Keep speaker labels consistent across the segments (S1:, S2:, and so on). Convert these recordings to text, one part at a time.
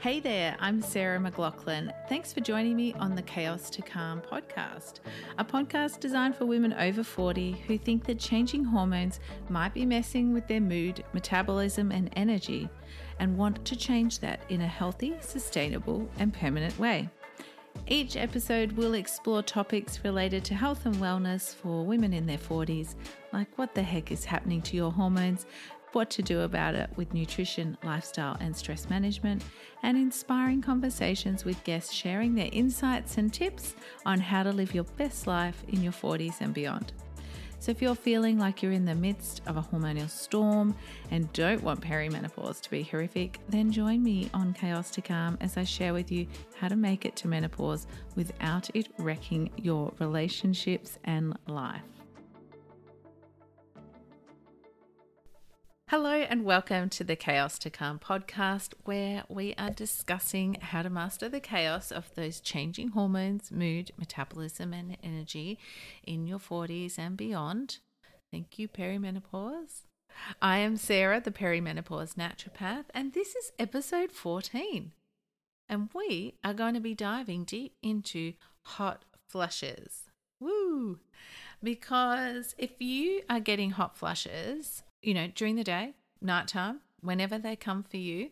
S1: Hey there, I'm Sarah McLaughlin. Thanks for joining me on the Chaos to Calm podcast, a podcast designed for women over 40 who think that changing hormones might be messing with their mood, metabolism, and energy, and want to change that in a healthy, sustainable, and permanent way. Each episode will explore topics related to health and wellness for women in their 40s, like what the heck is happening to your hormones, what to do about it with nutrition, lifestyle, and stress management, and inspiring conversations with guests sharing their insights and tips on how to live your best life in your 40s and beyond. So, if you're feeling like you're in the midst of a hormonal storm and don't want perimenopause to be horrific, then join me on Chaos to Calm as I share with you how to make it to menopause without it wrecking your relationships and life. Hello, and welcome to the Chaos to Calm podcast, where we are discussing how to master the chaos of those changing hormones, mood, metabolism, and energy in your 40s and beyond. Thank you, perimenopause. I am Sarah, the perimenopause naturopath, and this is episode 14. And we are going to be diving deep into hot flushes. Woo! Because if you are getting hot flushes, you know, during the day, nighttime, whenever they come for you,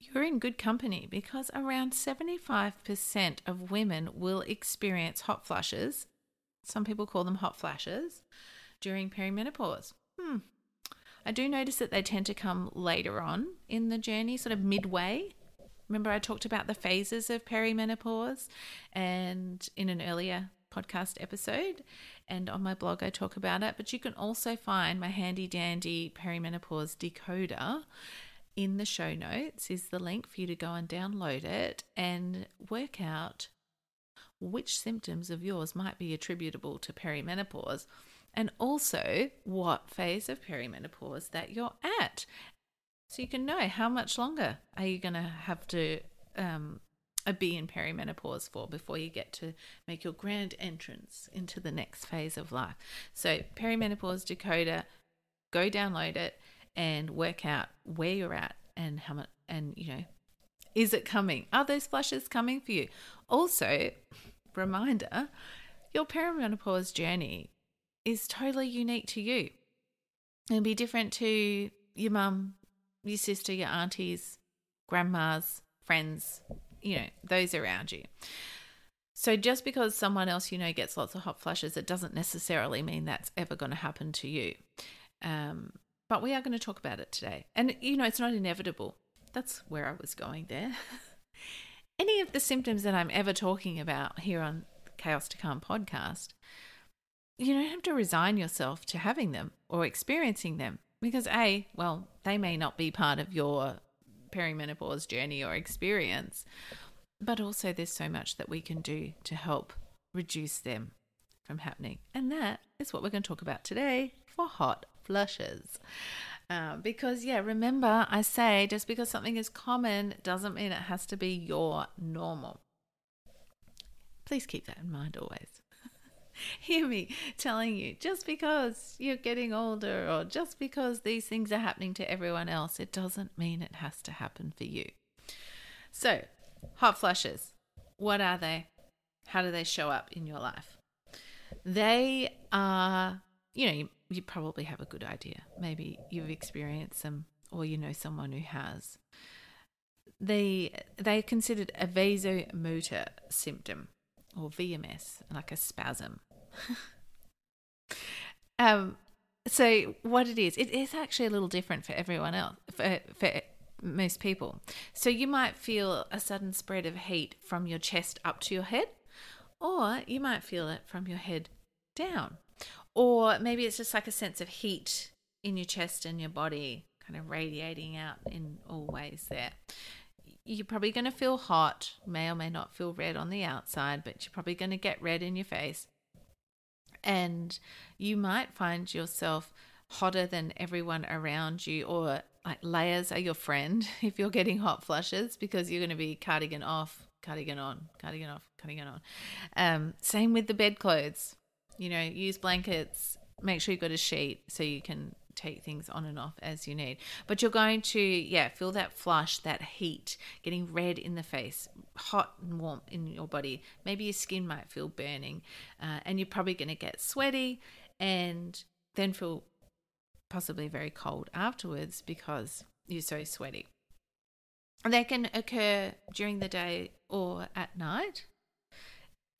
S1: you're in good company because around 75% of women will experience hot flushes. Some people call them hot flashes during perimenopause. Hmm. I do notice that they tend to come later on in the journey, sort of midway. Remember, I talked about the phases of perimenopause and in an earlier podcast episode and on my blog I talk about it. But you can also find my handy dandy perimenopause decoder in the show notes is the link for you to go and download it and work out which symptoms of yours might be attributable to perimenopause and also what phase of perimenopause that you're at. So you can know how much longer are you going to have to um, be in perimenopause for before you get to make your grand entrance into the next phase of life. So, perimenopause decoder, go download it and work out where you're at and how much, and you know, is it coming? Are those flushes coming for you? Also, reminder your perimenopause journey is totally unique to you. It'll be different to your mum, your sister, your aunties, grandmas, friends, you know, those around you. So just because someone else you know gets lots of hot flushes, it doesn't necessarily mean that's ever going to happen to you. Um, but we are going to talk about it today. And, you know, it's not inevitable. That's where I was going there. Any of the symptoms that I'm ever talking about here on Chaos to Calm podcast, you don't have to resign yourself to having them or experiencing them because, A, well, they may not be part of your perimenopause journey or experience. But also, there's so much that we can do to help reduce them from happening. And that is what we're going to talk about today for hot flushes. Uh, because, yeah, remember, I say just because something is common doesn't mean it has to be your normal. Please keep that in mind always. hear me telling you just because you're getting older or just because these things are happening to everyone else, it doesn't mean it has to happen for you. So, hot flushes, what are they? How do they show up in your life? They are, you know, you, you probably have a good idea. Maybe you've experienced them or you know someone who has. They they are considered a vasomotor symptom or VMS, like a spasm. um, so what it is, it is actually a little different for everyone else, for, for most people. So you might feel a sudden spread of heat from your chest up to your head, or you might feel it from your head down. Or maybe it's just like a sense of heat in your chest and your body, kind of radiating out in all ways there. You're probably going to feel hot, may or may not feel red on the outside, but you're probably going to get red in your face. And you might find yourself hotter than everyone around you, or like layers are your friend if you're getting hot flushes because you're going to be cardigan off, cardigan on, cardigan off, cardigan on. Um, same with the bedclothes. You know, use blankets, make sure you've got a sheet so you can take things on and off as you need. But you're going to, yeah, feel that flush, that heat, getting red in the face, hot and warm in your body. Maybe your skin might feel burning, uh, and you're probably going to get sweaty and then feel possibly very cold afterwards because you're so sweaty. They can occur during the day or at night.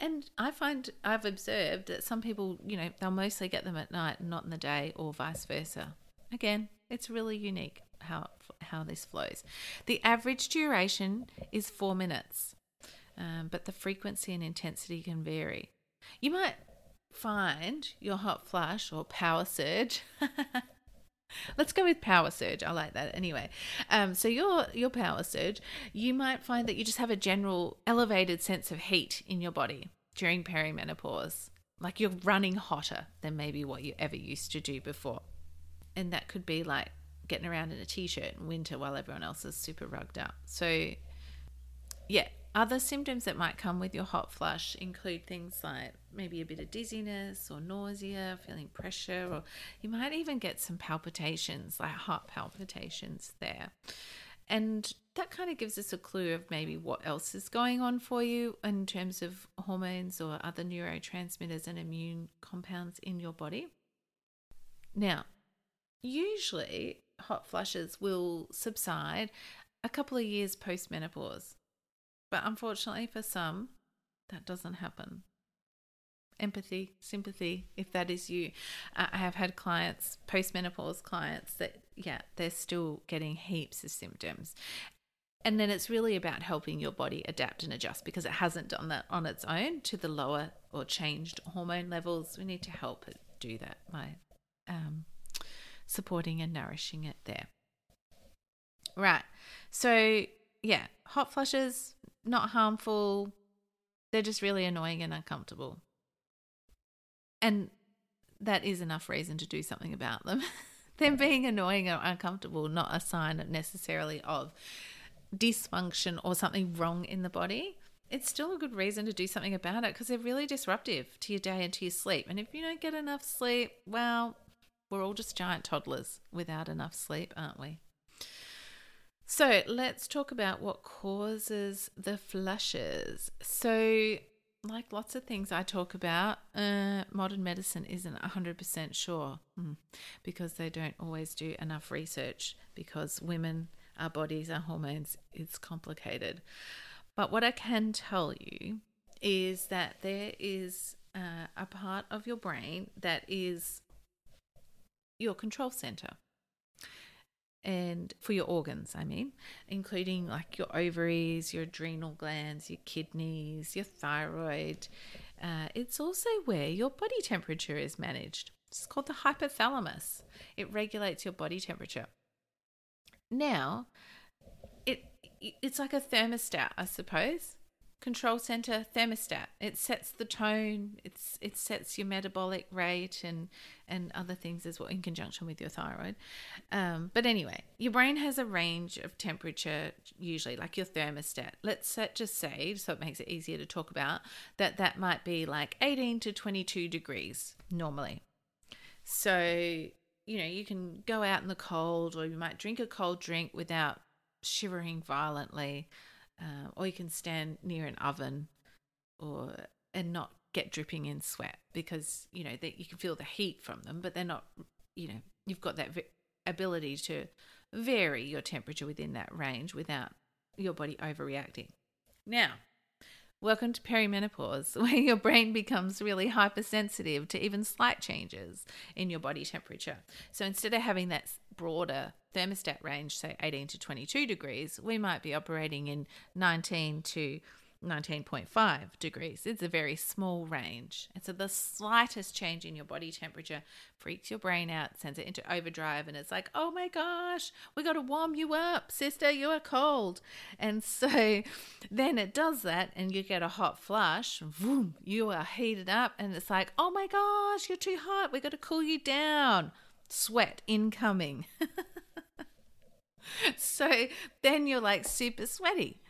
S1: And I find I've observed that some people, you know, they'll mostly get them at night not in the day, or vice versa. Again, it's really unique how how this flows. The average duration is four minutes, um, but the frequency and intensity can vary. You might find your hot flush or power surge Let's go with power surge. I like that anyway. Um, so your your power surge, you might find that you just have a general elevated sense of heat in your body during perimenopause. Like you're running hotter than maybe what you ever used to do before. And that could be like getting around in a t-shirt in winter while everyone else is super rugged up. So yeah, other symptoms that might come with your hot flush include things like maybe a bit of dizziness or nausea, feeling pressure, or you might even get some palpitations, like heart palpitations there. And that kind of gives us a clue of maybe what else is going on for you in terms of hormones or other neurotransmitters and immune compounds in your body. Now, usually hot flushes will subside a couple of years post menopause. But unfortunately, for some, that doesn't happen. Empathy, sympathy, if that is you. I have had clients, postmenopause clients, that, yeah, they're still getting heaps of symptoms. And then it's really about helping your body adapt and adjust because it hasn't done that on its own to the lower or changed hormone levels. We need to help it do that by um, supporting and nourishing it there. Right. So, yeah, hot flushes, not harmful. They're just really annoying and uncomfortable. And that is enough reason to do something about them. them being annoying or uncomfortable, not a sign necessarily of dysfunction or something wrong in the body. It's still a good reason to do something about it because they're really disruptive to your day and to your sleep. And if you don't get enough sleep, well, we're all just giant toddlers without enough sleep, aren't we? So let's talk about what causes the flushes. So, like lots of things I talk about, uh, modern medicine isn't 100% sure mm, because they don't always do enough research because women, our bodies, our hormones, it's complicated. But what I can tell you is that there is uh, a part of your brain that is your control center and for your organs, I mean, including like your ovaries, your adrenal glands, your kidneys, your thyroid. Uh, it's also where your body temperature is managed. It's called the hypothalamus. It regulates your body temperature. Now, it it's like a thermostat, I suppose control center thermostat. It sets the tone it's it sets your metabolic rate and and other things as well in conjunction with your thyroid. Um, but anyway your brain has a range of temperature usually like your thermostat. Let's just say so it makes it easier to talk about that that might be like 18 to 22 degrees normally. So you know you can go out in the cold or you might drink a cold drink without shivering violently uh, or you can stand near an oven or and not get dripping in sweat because you know that you can feel the heat from them but they're not you know you've got that ability to vary your temperature within that range without your body overreacting. Now welcome to perimenopause where your brain becomes really hypersensitive to even slight changes in your body temperature. So instead of having that broader thermostat range, say 18 to 22 degrees, we might be operating in 19 to 19.5 degrees. It's a very small range. And so the slightest change in your body temperature freaks your brain out, sends it into overdrive, and it's like, oh my gosh, we got to warm you up, sister, you are cold. And so then it does that, and you get a hot flush, boom, you are heated up, and it's like, oh my gosh, you're too hot, we got to cool you down sweat incoming. so then you're like super sweaty.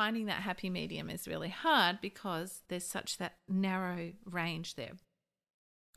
S1: Finding that happy medium is really hard because there's such that narrow range there.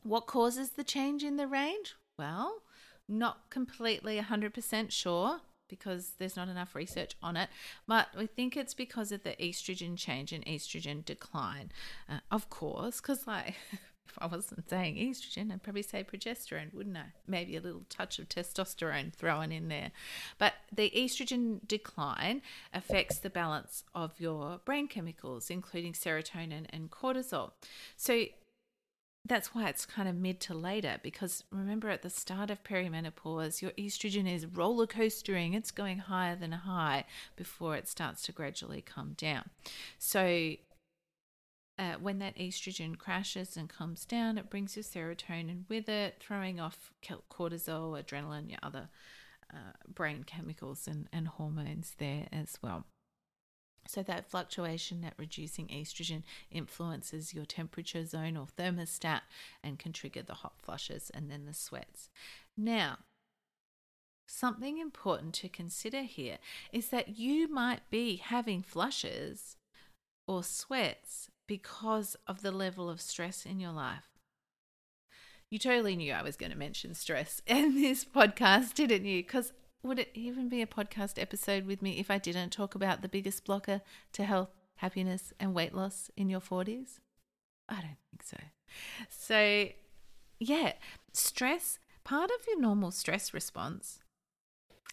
S1: What causes the change in the range? Well, Not completely 100% sure because there's not enough research on it, but we think it's because of the estrogen change and estrogen decline. Uh, of course, because like if I wasn't saying estrogen, I'd probably say progesterone, wouldn't I? Maybe a little touch of testosterone thrown in there. But the estrogen decline affects the balance of your brain chemicals, including serotonin and cortisol. So that's why it's kind of mid to later because remember at the start of perimenopause your estrogen is roller coastering it's going higher than high before it starts to gradually come down so uh, when that estrogen crashes and comes down it brings your serotonin with it throwing off cortisol adrenaline your other uh, brain chemicals and, and hormones there as well so, that fluctuation, that reducing estrogen, influences your temperature zone or thermostat and can trigger the hot flushes and then the sweats. Now, something important to consider here is that you might be having flushes or sweats because of the level of stress in your life. You totally knew I was going to mention stress in this podcast, didn't you? Because would it even be a podcast episode with me if I didn't talk about the biggest blocker to health, happiness, and weight loss in your 40s? I don't think so. So, yeah, stress, part of your normal stress response,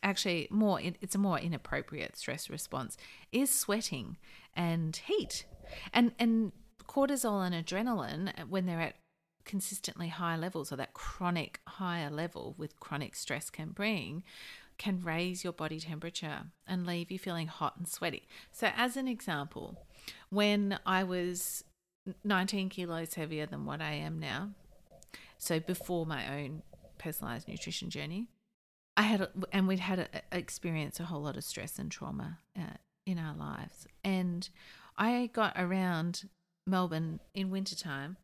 S1: actually, more it's a more inappropriate stress response, is sweating and heat. And, and cortisol and adrenaline, when they're at consistently high levels or that chronic higher level with chronic stress can bring can raise your body temperature and leave you feeling hot and sweaty. So, as an example, when I was 19 kilos heavier than what I am now, so before my own personalized nutrition journey, I had, and we'd had a, experienced a whole lot of stress and trauma uh, in our lives. And I got around Melbourne in wintertime.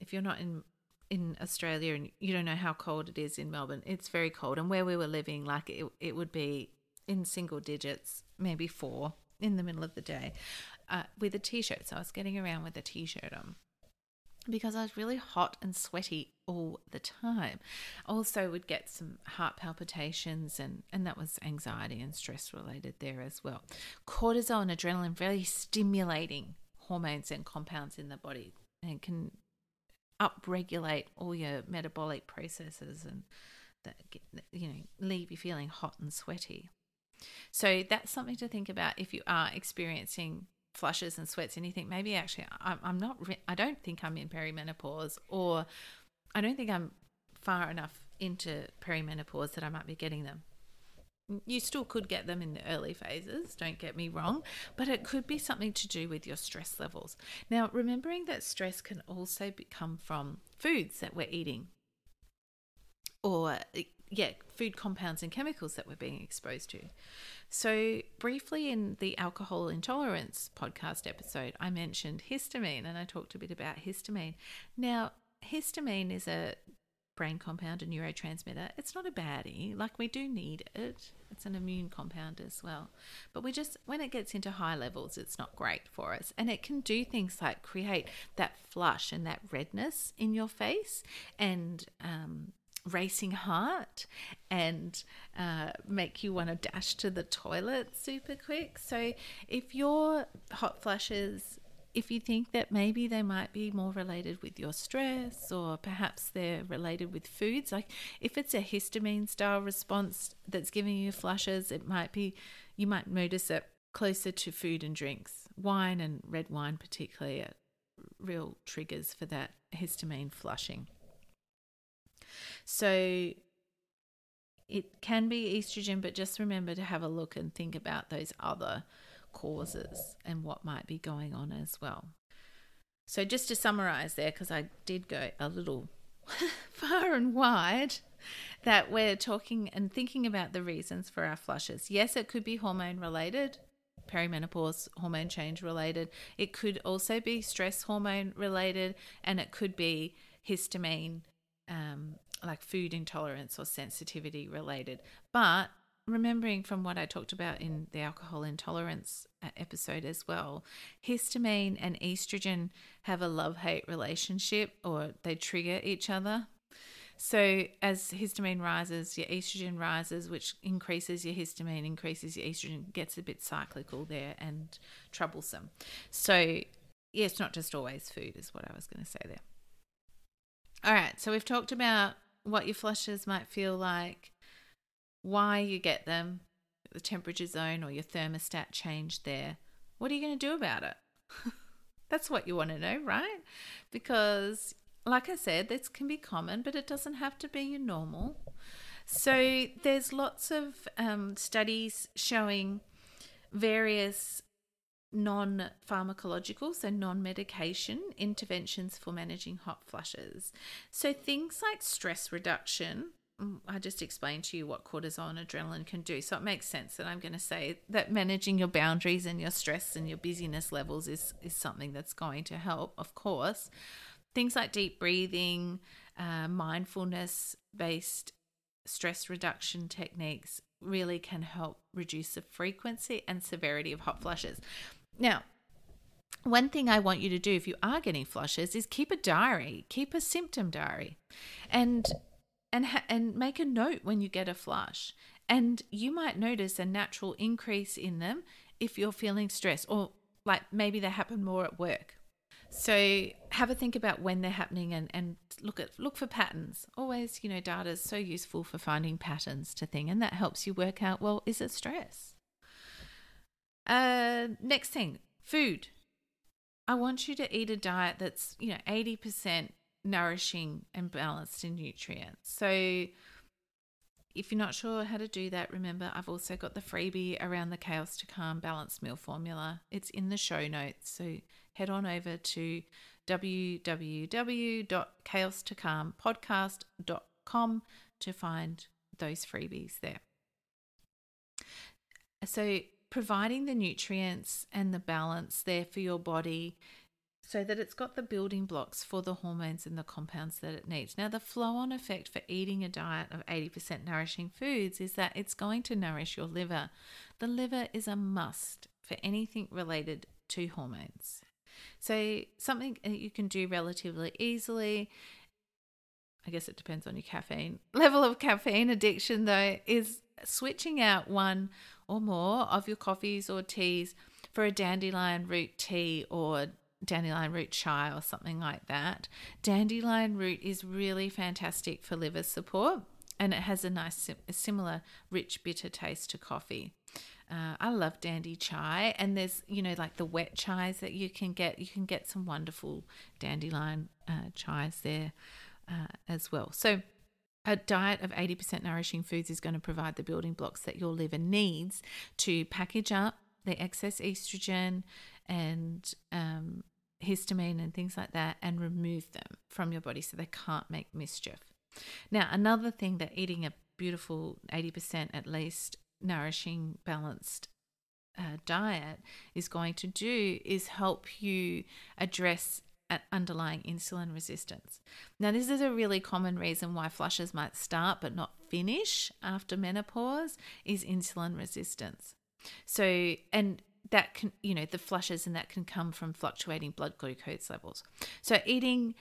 S1: If you're not in in Australia and you don't know how cold it is in Melbourne, it's very cold. And where we were living, like it, it would be in single digits, maybe four in the middle of the day, uh, with a t shirt. So I was getting around with a t shirt on because I was really hot and sweaty all the time. Also would get some heart palpitations and and that was anxiety and stress related there as well. Cortisol and adrenaline very stimulating hormones and compounds in the body and can upregulate all your metabolic processes and that you know leave you feeling hot and sweaty. So that's something to think about if you are experiencing flushes and sweats and you think maybe actually I'm, I'm not I don't think I'm in perimenopause or I don't think I'm far enough into perimenopause that I might be getting them you still could get them in the early phases, don't get me wrong, but it could be something to do with your stress levels. Now, remembering that stress can also come from foods that we're eating or, yeah, food compounds and chemicals that we're being exposed to. So, briefly in the alcohol intolerance podcast episode, I mentioned histamine and I talked a bit about histamine. Now, histamine is a brain compound, a neurotransmitter. It's not a baddie. Like we do need it. It's an immune compound as well. But we just when it gets into high levels, it's not great for us. And it can do things like create that flush and that redness in your face and um, racing heart and uh, make you want to dash to the toilet super quick. So if your hot flushes if you think that maybe they might be more related with your stress or perhaps they're related with foods, like if it's a histamine style response that's giving you flushes, it might be, you might notice it closer to food and drinks. Wine and red wine, particularly, are real triggers for that histamine flushing. So it can be estrogen, but just remember to have a look and think about those other causes and what might be going on as well. So, just to summarize there, because I did go a little far and wide, that we're talking and thinking about the reasons for our flushes. Yes, it could be hormone related, perimenopause hormone change related. It could also be stress hormone related, and it could be histamine, um, like food intolerance or sensitivity related. But remembering from what I talked about in the alcohol intolerance uh, episode as well, histamine and estrogen have a love hate relationship or they trigger each other. So as histamine rises, your estrogen rises, which increases your histamine, increases your estrogen, gets a bit cyclical there and troublesome. So yeah, it's not just always food, is what I was going to say there. All right, so we've talked about what your flushes might feel like, why you get them, the temperature zone or your thermostat change there. What are you going to do about it? That's what you want to know, right? Because, like I said, this can be common, but it doesn't have to be your normal. So, there's lots of um, studies showing various non pharmacological, so non medication interventions for managing hot flushes. So, things like stress reduction. Mm, I just explained to you what cortisol and adrenaline can do. So it makes sense that I'm going to say that managing your boundaries and your stress and your busyness levels is, is something that's going to help, of course. Things like deep breathing, uh, mindfulness based stress reduction techniques really can help reduce the frequency and severity of hot flushes. Now, one thing I want you to do if you are getting flushes is keep a diary, keep a symptom diary, and and ha- and make a note when you get a flush. And you might notice a natural increase in them if you're feeling stressed, or like maybe they happen more at work. So have a think about when they're happening and, and look at look for patterns. Always, you know, data is so useful for finding patterns to thing, and that helps you work out well, is it stress? Uh, next thing, food. I want you to eat a diet that's, you know, 80% nourishing and balanced in nutrients. So if you're not sure how to do that, remember I've also got the freebie around the Chaos to Calm balanced meal formula. It's in the show notes. So head on over to www.chaostocalmpodcast.com to find those freebies there. So providing the nutrients and the balance there for your body so that it's got the building blocks for the hormones and the compounds that it needs. Now, the flow on effect for eating a diet of 80% nourishing foods is that it's going to nourish your liver. The liver is a must for anything related to hormones. So, something that you can do relatively easily, I guess it depends on your caffeine level of caffeine addiction, though, is switching out one or more of your coffees or teas for a dandelion root tea or dandelion root chai or something like that. Dandelion root is really fantastic for liver support and it has a nice, a similar rich, bitter taste to coffee. Uh, I love dandy chai, and there's you know like the wet chais that you can get. You can get some wonderful dandelion uh, chais there uh, as well. So a diet of 80% nourishing foods is going to provide the building blocks that your liver needs to package up the excess estrogen and um, histamine and things like that and remove them from your body so they can't make mischief. Now, another thing that eating a beautiful 80% at least nourishing, balanced uh, diet is going to do is help you address at underlying insulin resistance. Now, this is a really common reason why flushes might start but not finish after menopause is insulin resistance. So, and that can, you know, the flushes and that can come from fluctuating blood glucose levels. So, eating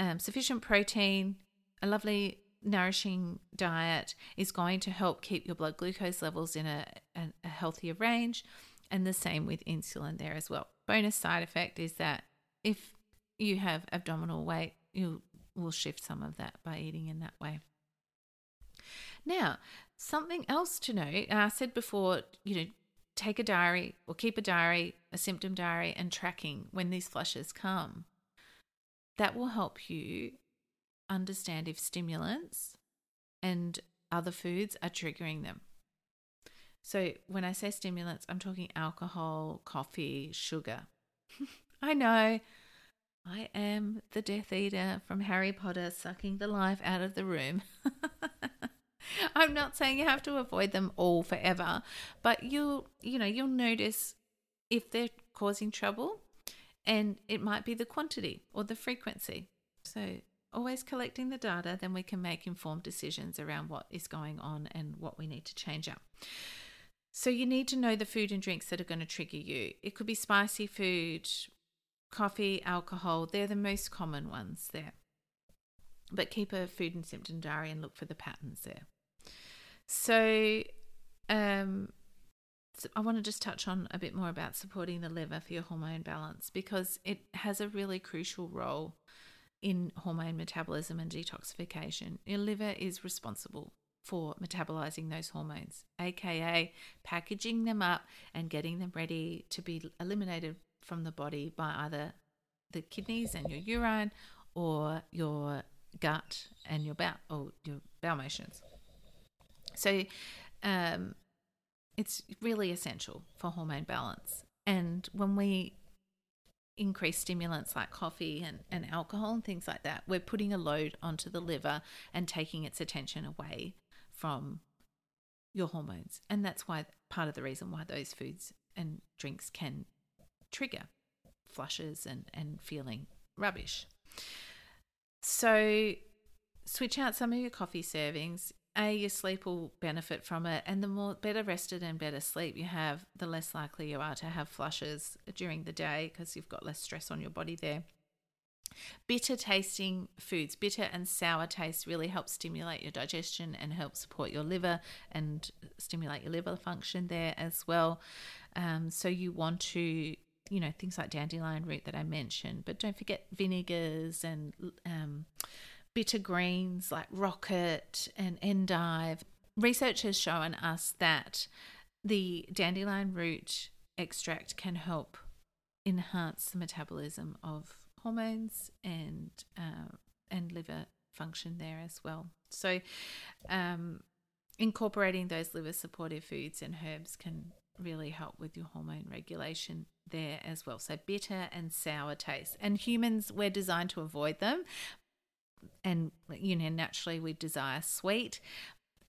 S1: um, sufficient protein, a lovely nourishing diet is going to help keep your blood glucose levels in a, a, a healthier range, and the same with insulin there as well. Bonus side effect is that if you have abdominal weight, you will shift some of that by eating in that way. Now, something else to note, I said before, you know, take a diary or keep a diary, a symptom diary, and tracking when these flushes come. That will help you understand if stimulants and other foods are triggering them. So, when I say stimulants, I'm talking alcohol, coffee, sugar. I know I am the Death Eater from Harry Potter sucking the life out of the room. I'm not saying you have to avoid them all forever, but you'll, you know, you'll notice if they're causing trouble and it might be the quantity or the frequency. So, always collecting the data, then we can make informed decisions around what is going on and what we need to change up. So, you need to know the food and drinks that are going to trigger you. It could be spicy food, coffee, alcohol, they're the most common ones there. but keep a food and symptom diary and look for the patterns there. So, um, so I want to just touch on a bit more about supporting the liver for your hormone balance because it has a really crucial role in hormone metabolism and detoxification. Your liver is responsible for metabolizing those hormones, aka packaging them up and getting them ready to be eliminated from the body by either the kidneys and your urine or your gut and your bowel or your bowel motions. So um, it's really essential for hormone balance. And when we increase stimulants like coffee and, and alcohol and things like that, we're putting a load onto the liver and taking its attention away from your hormones. And that's why part of the reason why those foods and drinks can trigger flushes and, and feeling rubbish. So switch out some of your coffee servings. A, your sleep will benefit from it, and the more better rested and better sleep you have, the less likely you are to have flushes during the day because you've got less stress on your body there. Bitter tasting foods, bitter and sour taste really help stimulate your digestion and help support your liver and stimulate your liver function there as well. Um, so you want to, you know, things like dandelion root that I mentioned, but don't forget vinegars and um, bitter greens like rocket and endive. Research has shown us that the dandelion root extract can help enhance the metabolism of hormones and uh, and liver function there as well. So, um, incorporating those liver supportive foods and herbs can really help with your hormone regulation there as well. So, bitter and sour taste. And humans, we're designed to avoid them, and you know naturally we desire sweet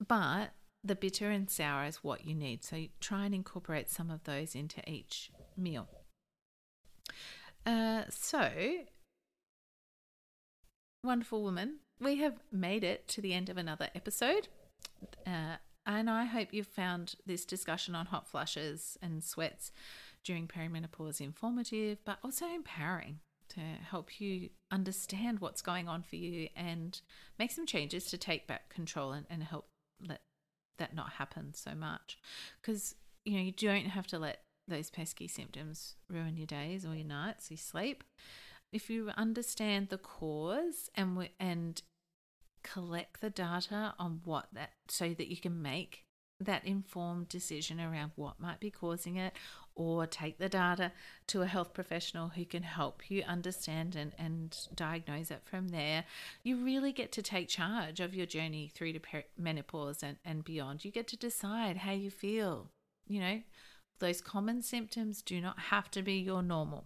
S1: but the bitter and sour is what you need so try and incorporate some of those into each meal uh, so wonderful woman we have made it to the end of another episode uh, and i hope you've found this discussion on hot flushes and sweats during perimenopause informative but also empowering to help you understand what's going on for you and make some changes to take back control and, and help let that not happen so much. Because, you know, you don't have to let those pesky symptoms ruin your days or your nights, your sleep. If you understand the cause and we, and collect the data on what that so that you can make that informed decision around what might be causing it or take the data to a health professional who can help you understand and, and diagnose it from there. You really get to take charge of your journey through to menopause and, and beyond. You get to decide how you feel. You know, those common symptoms do not have to be your normal.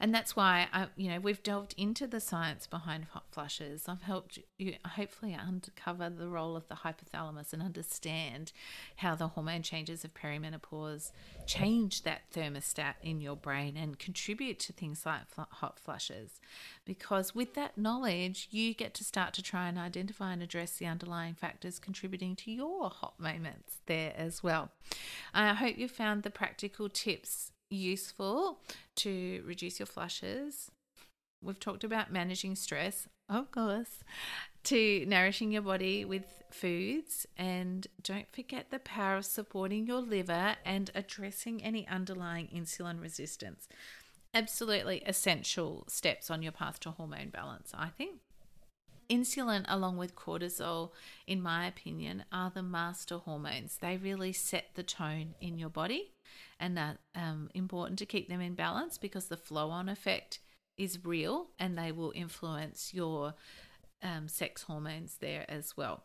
S1: And that's why I, you know, we've delved into the science behind hot flushes. I've helped you hopefully uncover the role of the hypothalamus and understand how the hormone changes of perimenopause change that thermostat in your brain and contribute to things like hot flushes. Because with that knowledge, you get to start to try and identify and address the underlying factors contributing to your hot moments there as well. I hope you found the practical tips useful to reduce your flushes. We've talked about managing stress, of course, to nourishing your body with foods. And don't forget the power of supporting your liver and addressing any underlying insulin resistance. Absolutely essential steps on your path to hormone balance, I think. Insulin, along with cortisol, in my opinion, are the master hormones. They really set the tone in your body and that um, important to keep them in balance because the flow on effect is real and they will influence your um, sex hormones there as well.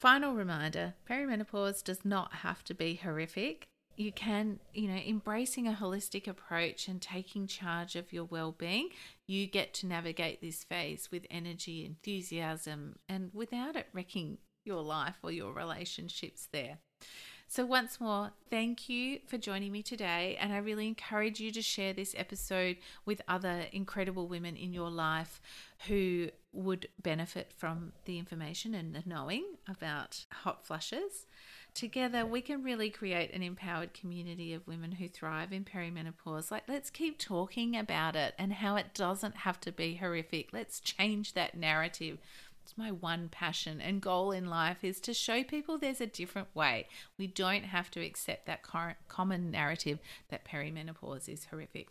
S1: Final reminder perimenopause does not have to be horrific. You can, you know, embracing a holistic approach and taking charge of your well being, you get to navigate this phase with energy, enthusiasm, and without it wrecking your life or your relationships there. So, once more, thank you for joining me today. And I really encourage you to share this episode with other incredible women in your life who would benefit from the information and the knowing about hot flushes. together we can really create an empowered community of women who thrive in perimenopause. Like, let's keep talking about it and how it doesn't have to be horrific. Let's change that narrative. It's my one passion and goal in life is to show people there's a different way. We don't have to accept that current common narrative that perimenopause is horrific.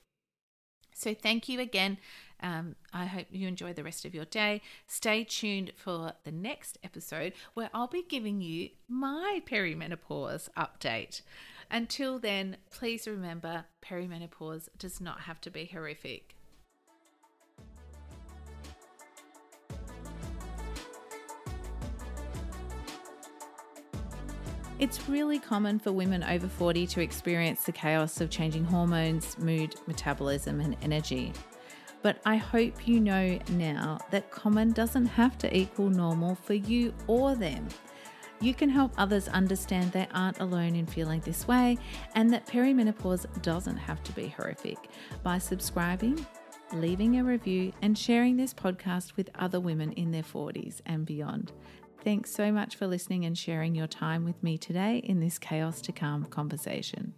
S1: So, thank you again. Um, I hope you enjoy the rest of your day. Stay tuned for the next episode where I'll be giving you my perimenopause update. Until then, please remember perimenopause does not have to be horrific. It's really common for women over 40 to experience the chaos of changing hormones, mood, metabolism, and energy. But I hope you know now that common doesn't have to equal normal for you or them. You can help others understand they aren't alone in feeling this way and that perimenopause doesn't have to be horrific by subscribing, leaving a review, and sharing this podcast with other women in their 40s and beyond. Thanks so much for listening and sharing your time with me today in this Chaos to Calm conversation.